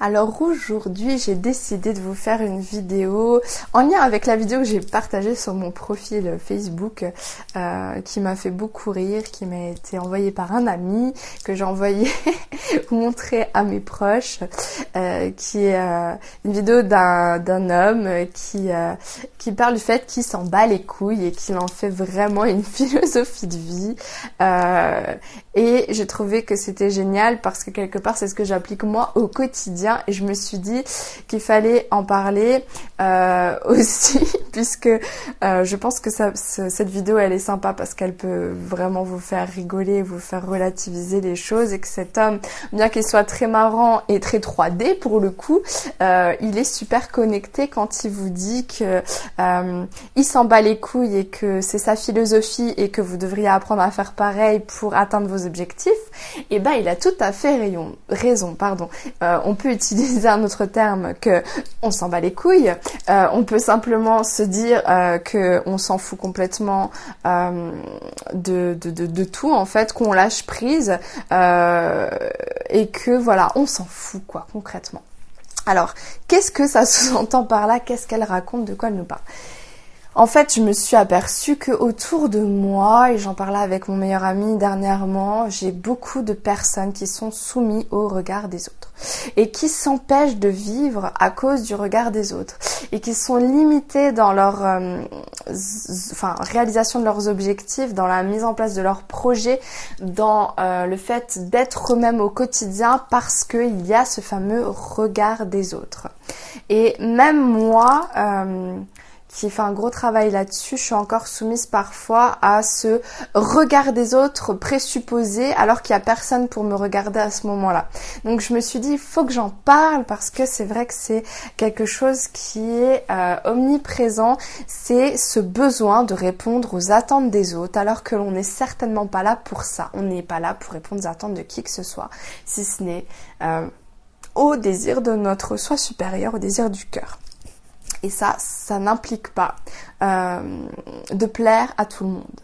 Alors aujourd'hui j'ai décidé de vous faire une vidéo en lien avec la vidéo que j'ai partagée sur mon profil Facebook euh, qui m'a fait beaucoup rire, qui m'a été envoyée par un ami, que j'ai envoyé montrer à mes proches, euh, qui est euh, une vidéo d'un homme qui, qui parle du fait qu'il s'en bat les couilles et qu'il en fait vraiment une philosophie de vie. et j'ai trouvé que c'était génial parce que quelque part c'est ce que j'applique moi au quotidien et je me suis dit qu'il fallait en parler euh, aussi puisque euh, je pense que cette vidéo elle est sympa parce qu'elle peut vraiment vous faire rigoler, vous faire relativiser les choses et que cet homme, bien qu'il soit très marrant et très 3D pour le coup, euh, il est super connecté quand il vous dit que il s'en bat les couilles et que c'est sa philosophie et que vous devriez apprendre à faire pareil pour atteindre vos objectifs. Et eh ben il a tout à fait rayon, raison, pardon. on peut utiliser un autre terme que on s'en bat les couilles. Euh, on peut simplement se dire euh, que s'en fout complètement euh, de, de, tout en fait, qu'on lâche prise euh, et que voilà, on s'en fout quoi concrètement. Alors, qu'est-ce que ça sous-entend par là? Qu'est-ce qu'elle raconte? De quoi elle nous parle? En fait, je me suis aperçue que autour de moi, et j'en parlais avec mon meilleur ami dernièrement, j'ai beaucoup de personnes qui sont soumises au regard des autres et qui s'empêchent de vivre à cause du regard des autres et qui sont limitées dans leur euh, enfin, réalisation de leurs objectifs, dans la mise en place de leurs projets, dans euh, le fait d'être eux-mêmes au quotidien parce qu'il y a ce fameux regard des autres. Et même moi, euh, qui fait un gros travail là-dessus, je suis encore soumise parfois à ce regard des autres présupposé alors qu'il n'y a personne pour me regarder à ce moment-là. Donc je me suis dit, il faut que j'en parle parce que c'est vrai que c'est quelque chose qui est euh, omniprésent, c'est ce besoin de répondre aux attentes des autres alors que l'on n'est certainement pas là pour ça. On n'est pas là pour répondre aux attentes de qui que ce soit, si ce n'est euh, au désir de notre soi supérieur, au désir du cœur. Et ça, ça n'implique pas euh, de plaire à tout le monde.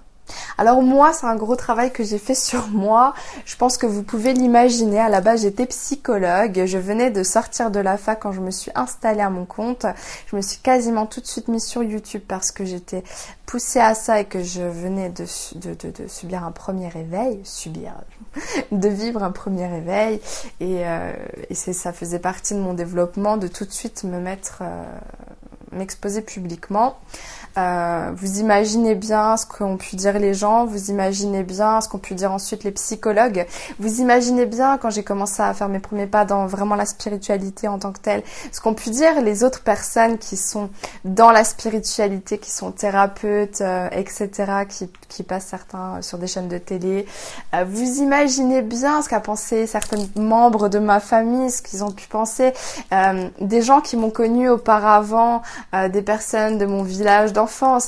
Alors moi, c'est un gros travail que j'ai fait sur moi. Je pense que vous pouvez l'imaginer. À la base, j'étais psychologue. Je venais de sortir de la fac quand je me suis installée à mon compte. Je me suis quasiment tout de suite mise sur YouTube parce que j'étais poussée à ça et que je venais de, de, subir un premier réveil, subir, de vivre un premier réveil. Et, euh, et ça faisait partie de mon développement de tout de suite me mettre... Euh, m'exposer publiquement. Euh, vous imaginez bien ce qu'ont pu dire les gens, vous imaginez bien ce qu'ont pu dire ensuite les psychologues, vous imaginez bien quand j'ai commencé à faire mes premiers pas dans vraiment la spiritualité en tant que telle, ce qu'ont pu dire les autres personnes qui sont dans la spiritualité, qui sont thérapeutes, euh, etc., qui, qui, passent certains sur des chaînes de télé. Euh, vous imaginez bien ce qu'a pensé certains membres de ma famille, ce qu'ils ont pu penser, euh, des gens qui m'ont connu auparavant, des personnes de mon village,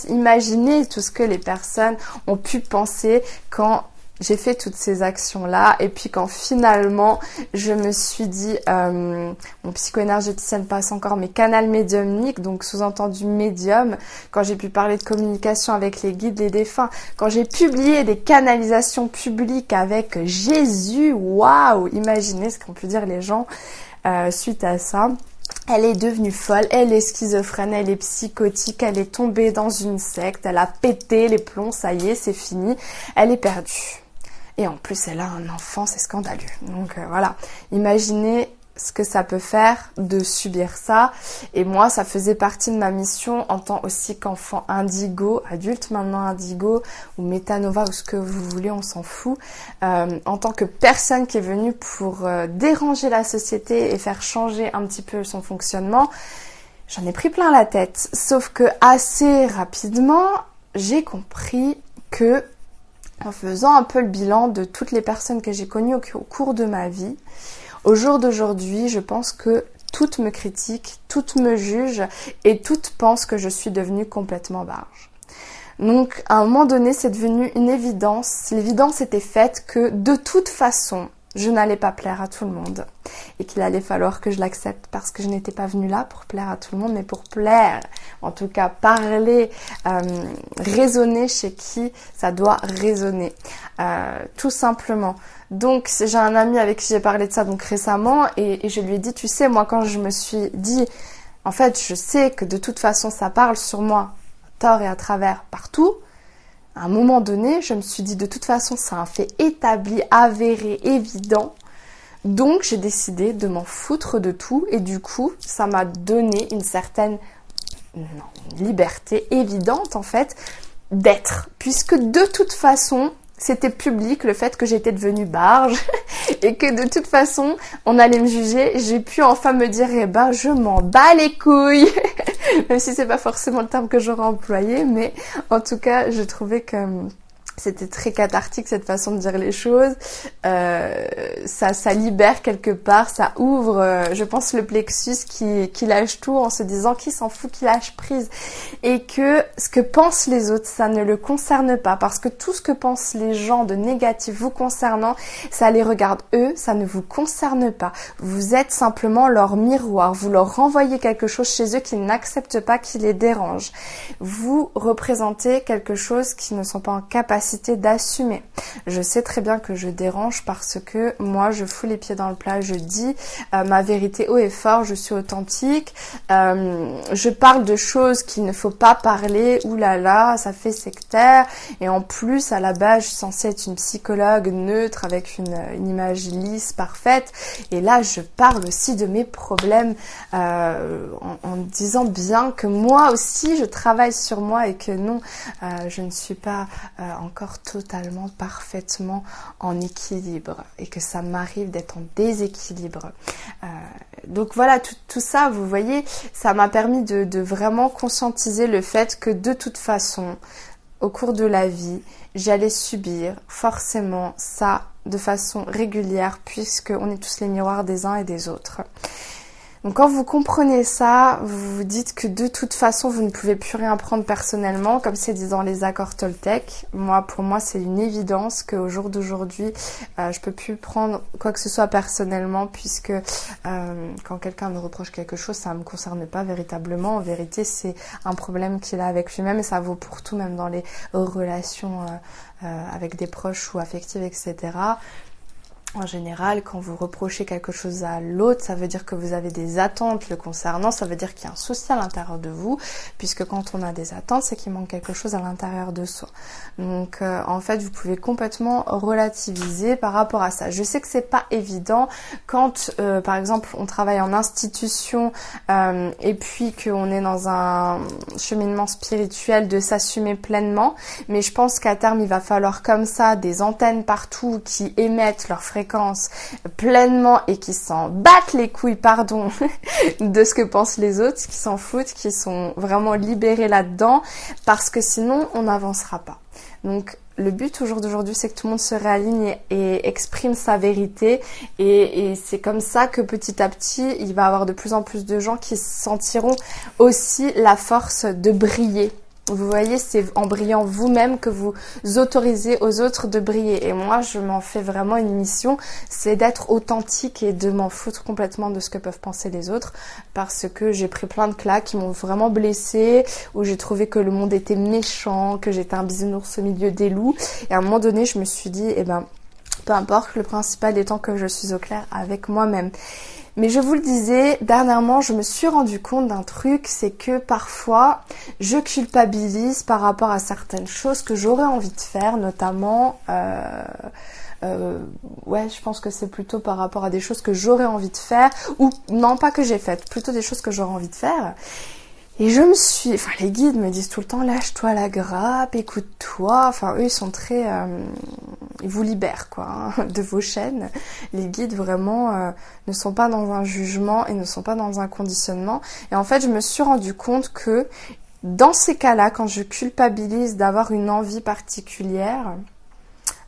Imaginez tout ce que les personnes ont pu penser quand j'ai fait toutes ces actions-là et puis quand finalement je me suis dit, euh, mon psycho-énergéticienne passe encore, mes canal médiumnique, donc sous-entendu médium, quand j'ai pu parler de communication avec les guides, les défunts, quand j'ai publié des canalisations publiques avec Jésus, waouh, imaginez ce qu'ont pu dire les gens euh, suite à ça. Elle est devenue folle, elle est schizophrène, elle est psychotique, elle est tombée dans une secte, elle a pété les plombs, ça y est, c'est fini, elle est perdue. Et en plus, elle a un enfant, c'est scandaleux. Donc euh, voilà, imaginez ce que ça peut faire de subir ça. Et moi, ça faisait partie de ma mission en tant aussi qu'enfant indigo, adulte maintenant indigo, ou métanova, ou ce que vous voulez, on s'en fout. Euh, en tant que personne qui est venue pour euh, déranger la société et faire changer un petit peu son fonctionnement, j'en ai pris plein la tête. Sauf que assez rapidement, j'ai compris que en faisant un peu le bilan de toutes les personnes que j'ai connues au cours de ma vie, au jour d'aujourd'hui, je pense que toutes me critiquent, toutes me jugent et toutes pensent que je suis devenue complètement barge. Donc à un moment donné, c'est devenu une évidence. L'évidence était faite que de toute façon, je n'allais pas plaire à tout le monde et qu'il allait falloir que je l'accepte parce que je n'étais pas venue là pour plaire à tout le monde, mais pour plaire, en tout cas parler, euh, raisonner chez qui ça doit résonner, euh, tout simplement. Donc j'ai un ami avec qui j'ai parlé de ça donc récemment et, et je lui ai dit, tu sais, moi quand je me suis dit, en fait, je sais que de toute façon ça parle sur moi, tort et à travers, partout à un moment donné, je me suis dit de toute façon, c'est un fait établi, avéré, évident. Donc j'ai décidé de m'en foutre de tout. Et du coup, ça m'a donné une certaine liberté évidente en fait d'être. Puisque de toute façon, c'était public le fait que j'étais devenue barge. Et que de toute façon on allait me juger, j'ai pu enfin me dire eh ben je m'en bats les couilles même si c'est pas forcément le terme que j'aurais employé mais en tout cas je trouvais que c'était très cathartique cette façon de dire les choses. Euh, ça, ça libère quelque part, ça ouvre, euh, je pense, le plexus qui, qui lâche tout en se disant qu'il s'en fout, qu'il lâche prise. Et que ce que pensent les autres, ça ne le concerne pas. Parce que tout ce que pensent les gens de négatif vous concernant, ça les regarde eux, ça ne vous concerne pas. Vous êtes simplement leur miroir. Vous leur renvoyez quelque chose chez eux qu'ils n'acceptent pas, qui les dérange. Vous représentez quelque chose qu'ils ne sont pas en capacité d'assumer. Je sais très bien que je dérange parce que moi je fous les pieds dans le plat, je dis euh, ma vérité haut et fort, je suis authentique, euh, je parle de choses qu'il ne faut pas parler, oulala, ça fait sectaire, et en plus à la base je suis censée être une psychologue neutre avec une, image lisse, parfaite, et là je parle aussi de mes problèmes euh, en, disant bien que moi aussi je travaille sur moi et que non, je ne suis pas en totalement, parfaitement en équilibre et que ça m'arrive d'être en déséquilibre. Euh, donc voilà, tout, ça, vous voyez, ça m'a permis de, de vraiment conscientiser le fait que de toute façon, au cours de la vie, j'allais subir forcément ça de façon régulière puisque on est tous les miroirs des uns et des autres. Donc quand vous comprenez ça, vous vous dites que de toute façon vous ne pouvez plus rien prendre personnellement, comme c'est dit dans les accords Toltec. Moi, pour moi, c'est une évidence qu'au jour d'aujourd'hui, euh, je peux plus prendre quoi que ce soit personnellement, puisque euh, quand quelqu'un me reproche quelque chose, ça ne me concerne pas véritablement. En vérité, c'est un problème qu'il a avec lui-même et ça vaut pour tout, même dans les relations euh, euh avec des proches ou affectives, etc. En général, quand vous reprochez quelque chose à l'autre, ça veut dire que vous avez des attentes le concernant, ça veut dire qu'il y a un souci à l'intérieur de vous, puisque quand on a des attentes, c'est qu'il manque quelque chose à l'intérieur de soi. Donc euh, en fait, vous pouvez complètement relativiser par rapport à ça. Je sais que c'est pas évident quand, euh, par exemple, on travaille en institution euh, et puis qu'on est dans un cheminement spirituel de s'assumer pleinement, mais je pense qu'à terme, il va falloir comme ça des antennes partout qui émettent leurs fréquences pleinement et qui s'en battent les couilles, pardon, de ce que pensent les autres, qui s'en foutent, qui sont vraiment libérés là-dedans, parce que sinon on n'avancera pas. Donc le but au jour d'aujourd'hui, c'est que tout le monde se réaligne et, exprime sa vérité. Et, et c'est comme ça que petit à petit, il va y avoir de plus en plus de gens qui sentiront aussi la force de briller vous voyez, c'est en brillant vous-même que vous autorisez aux autres de briller. Et moi, je m'en fais vraiment une mission, c'est d'être authentique et de m'en foutre complètement de ce que peuvent penser les autres, parce que j'ai pris plein de claques qui m'ont vraiment blessée, où j'ai trouvé que le monde était méchant, que j'étais un bisounours au milieu des loups. Et à un moment donné, je me suis dit, eh ben, peu importe, le principal étant que je suis au clair avec moi-même. Mais je vous le disais, dernièrement, je me suis rendu compte d'un truc, c'est que parfois, je culpabilise par rapport à certaines choses que j'aurais envie de faire, notamment, euh, euh, ouais, je pense que c'est plutôt par rapport à des choses que j'aurais envie de faire, ou non pas que j'ai faites, plutôt des choses que j'aurais envie de faire. Et je me suis, enfin les guides me disent tout le temps lâche-toi la grappe, écoute-toi. Enfin eux ils sont très, euh, ils vous libèrent quoi hein, de vos chaînes. Les guides vraiment euh, ne sont pas dans un jugement et ne sont pas dans un conditionnement. Et en fait je me suis rendu compte que dans ces cas-là, quand je culpabilise d'avoir une envie particulière,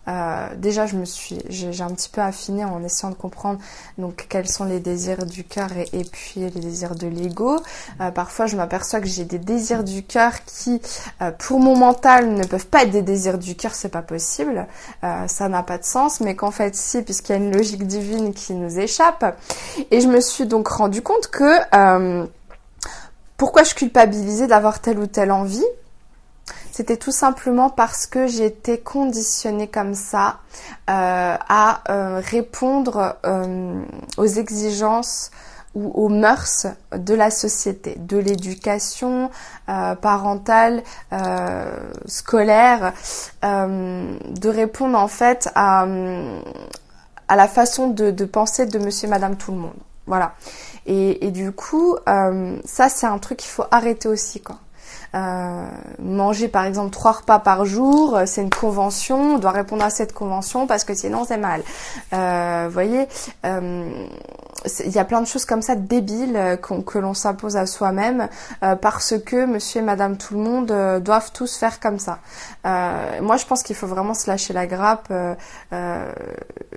euh, déjà je me suis, j'ai un petit peu affiné en essayant de comprendre donc quels sont les désirs du cœur et, puis les désirs de l'ego. Euh, parfois je m'aperçois que j'ai des désirs du cœur qui, euh, pour mon mental, ne peuvent pas être des désirs du cœur, c'est pas possible, ça n'a pas de sens, mais qu'en fait si, puisqu'il y a une logique divine qui nous échappe. Et je me suis donc rendu compte que pourquoi je culpabilisais d'avoir telle ou telle envie? C'était tout simplement parce que j'étais conditionnée comme ça euh, à euh, répondre euh, aux exigences ou aux mœurs de la société, de l'éducation euh, parentale, euh, scolaire, euh, de répondre en fait à, à la façon de, de penser de monsieur et madame tout le monde. Voilà. Et, et du coup, ça c'est un truc qu'il faut arrêter aussi quoi. Euh, manger par exemple trois repas par jour, c'est une convention, on doit répondre à cette convention parce que sinon c'est mal. Euh, vous voyez, euh, il y a plein de choses comme ça débiles euh, que l'on s'impose à soi-même euh, parce que monsieur et madame tout le monde euh, doivent tous faire comme ça. moi je pense qu'il faut vraiment se lâcher la grappe.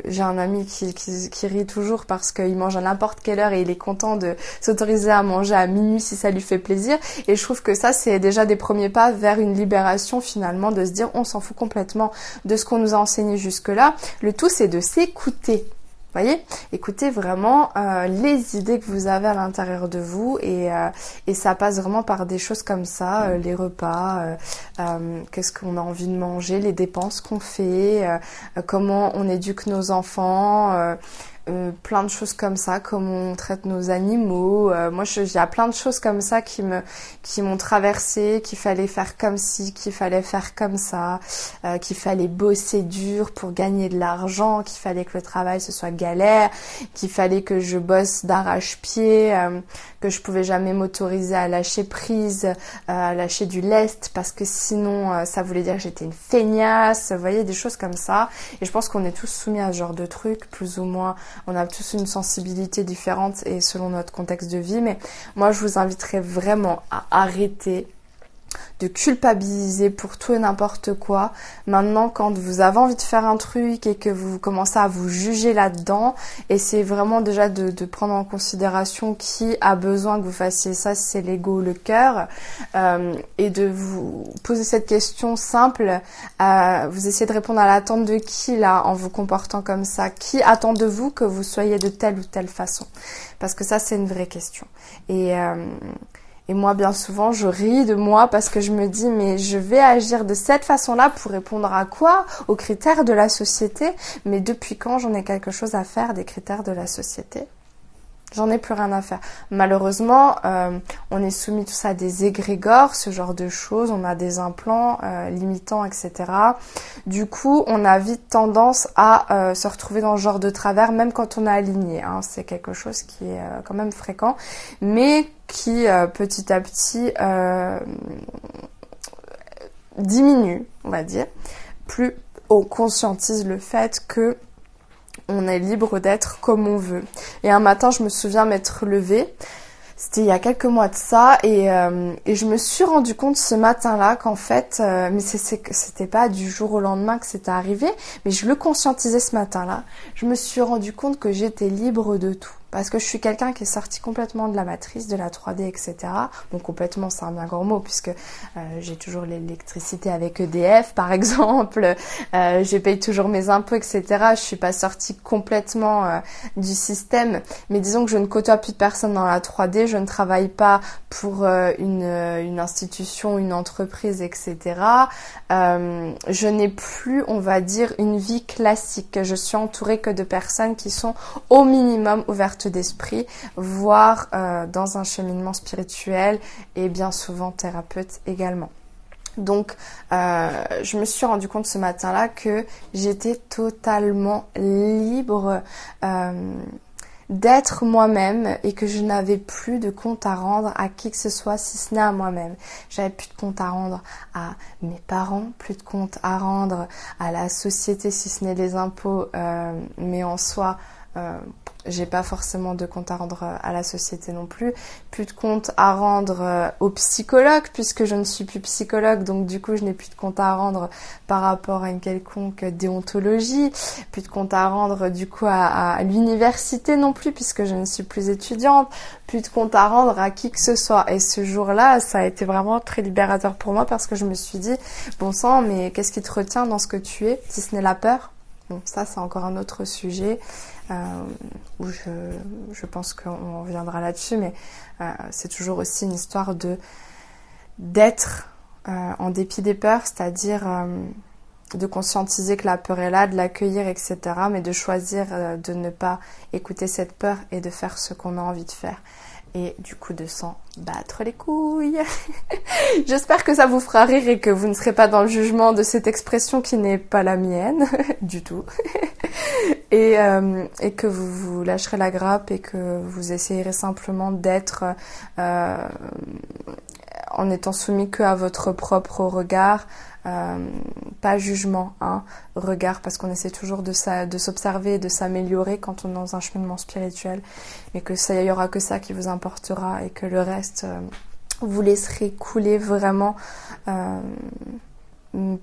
J'ai un ami qui, rit toujours parce qu'il mange à n'importe quelle heure et il est content de s'autoriser à manger à minuit si ça lui fait plaisir. Et je trouve que ça c'est déjà des premiers pas vers une libération finalement de se dire on s'en fout complètement de ce qu'on nous a enseigné jusque-là. Le tout c'est de s'écouter voyez Écoutez vraiment euh, les idées que vous avez à l'intérieur de vous et, euh, et, ça passe vraiment par des choses comme ça, euh, les repas, qu'est-ce qu'on a envie de manger, les dépenses qu'on fait, comment on éduque nos enfants. Euh, plein de choses comme ça, comme on traite nos animaux. Euh, moi, il y a plein de choses comme ça qui me, qui m'ont traversé, qu'il fallait faire comme ci, qu'il fallait faire comme ça, euh, qu'il fallait bosser dur pour gagner de l'argent, qu'il fallait que le travail ce soit galère, qu'il fallait que je bosse d'arrache-pied, que je pouvais jamais m'autoriser à lâcher prise, à lâcher du lest parce que sinon ça voulait dire que j'étais une feignasse. Vous voyez des choses comme ça. Et je pense qu'on est tous soumis à ce genre de trucs, plus ou moins on a tous une sensibilité différente et selon notre contexte de vie. Mais moi, je vous inviterais vraiment à arrêter de culpabiliser pour tout et n'importe quoi. Maintenant, quand vous avez envie de faire un truc et que vous commencez à vous juger là-dedans, essayez vraiment déjà de, prendre en considération qui a besoin que vous fassiez ça, si c'est l'ego le cœur, euh, et de vous poser cette question simple. Euh, vous essayez de répondre à l'attente de qui là, en vous comportant comme ça? Qui attend de vous que vous soyez de telle ou telle façon? Parce que ça, c'est une vraie question. Et euh, et moi, bien souvent, je ris de moi parce que je me dis, mais je vais agir de cette façon-là pour répondre à quoi? Aux critères de la société? Mais depuis quand j'en ai quelque chose à faire des critères de la société? J'en ai plus rien à faire. Malheureusement, euh, on est soumis tout ça à des égrégores, ce genre de choses. On a des implants euh, limitants, etc. Du coup, on a vite tendance à euh, se retrouver dans ce genre de travers, même quand on est aligné. Hein. C'est quelque chose qui est quand même fréquent, mais qui petit à petit diminue, on va dire. Plus on conscientise le fait que on est libre d'être comme on veut. Et un matin, je me souviens m'être levée. C'était il y a quelques mois de ça et, euh, je me suis rendu compte ce matin-là qu'en fait, euh, mais c'était pas du jour au lendemain que c'était arrivé, mais je le conscientisais ce matin-là. Je me suis rendu compte que j'étais libre de tout parce que je suis quelqu'un qui est sorti complètement de la matrice, de la 3D, etc. Bon, complètement, c'est un bien grand mot, puisque euh, j'ai toujours l'électricité avec EDF, par exemple, euh, j'ai payé toujours mes impôts, etc. Je suis pas sortie complètement euh, du système, mais disons que je ne côtoie plus de personnes dans la 3D, je ne travaille pas pour euh, une, une, institution, une entreprise, etc. je n'ai plus, on va dire, une vie classique. Je suis entourée que de personnes qui sont au minimum ouvertes d'esprit, voire euh, dans un cheminement spirituel et bien souvent thérapeute également. Donc, euh, je me suis rendu compte ce matin-là que j'étais totalement libre euh, d'être moi-même et que je n'avais plus de compte à rendre à qui que ce soit si ce n'est à moi-même. J'avais plus de compte à rendre à mes parents, plus de compte à rendre à la société si ce n'est les impôts, mais en soi j'ai pas forcément de compte à rendre à la société non plus, plus de compte à rendre au psychologue puisque je ne suis plus psychologue, donc du coup je n'ai plus de compte à rendre par rapport à une quelconque déontologie, plus de compte à rendre du coup à, à l'université non plus puisque je ne suis plus étudiante, plus de compte à rendre à qui que ce soit. Et ce jour-là, ça a été vraiment très libérateur pour moi parce que je me suis dit, bon sang, mais qu'est-ce qui te retient dans ce que tu es, si ce n'est la peur? Bon, ça c'est encore un autre sujet. euh, où je, je pense qu'on reviendra là-dessus, mais euh, c'est toujours aussi une histoire de d'être euh, en dépit des peurs, c'est-à-dire de conscientiser que la peur est là, de l'accueillir, etc., mais de choisir de ne pas écouter cette peur et de faire ce qu'on a envie de faire et du coup de s'en battre les couilles. J'espère que ça vous fera rire et que vous ne serez pas dans le jugement de cette expression qui n'est pas la mienne du tout. et, euh, et que vous vous lâcherez la grappe et que vous essayerez simplement d'être euh, en étant soumis que à votre propre regard, euh, pas jugement, hein, regard, parce qu'on essaie toujours de, de s'observer et de s'améliorer quand on est dans un cheminement spirituel, mais que ça y aura que ça qui vous importera et que le reste, euh, vous laisserez couler vraiment, euh,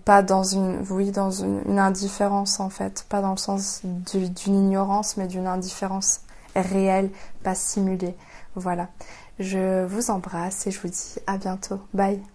pas dans une, oui, dans une, indifférence en fait, pas dans le sens d'une ignorance, mais d'une indifférence réelle, pas simulée. Voilà. Je vous embrasse et je vous dis à bientôt. Bye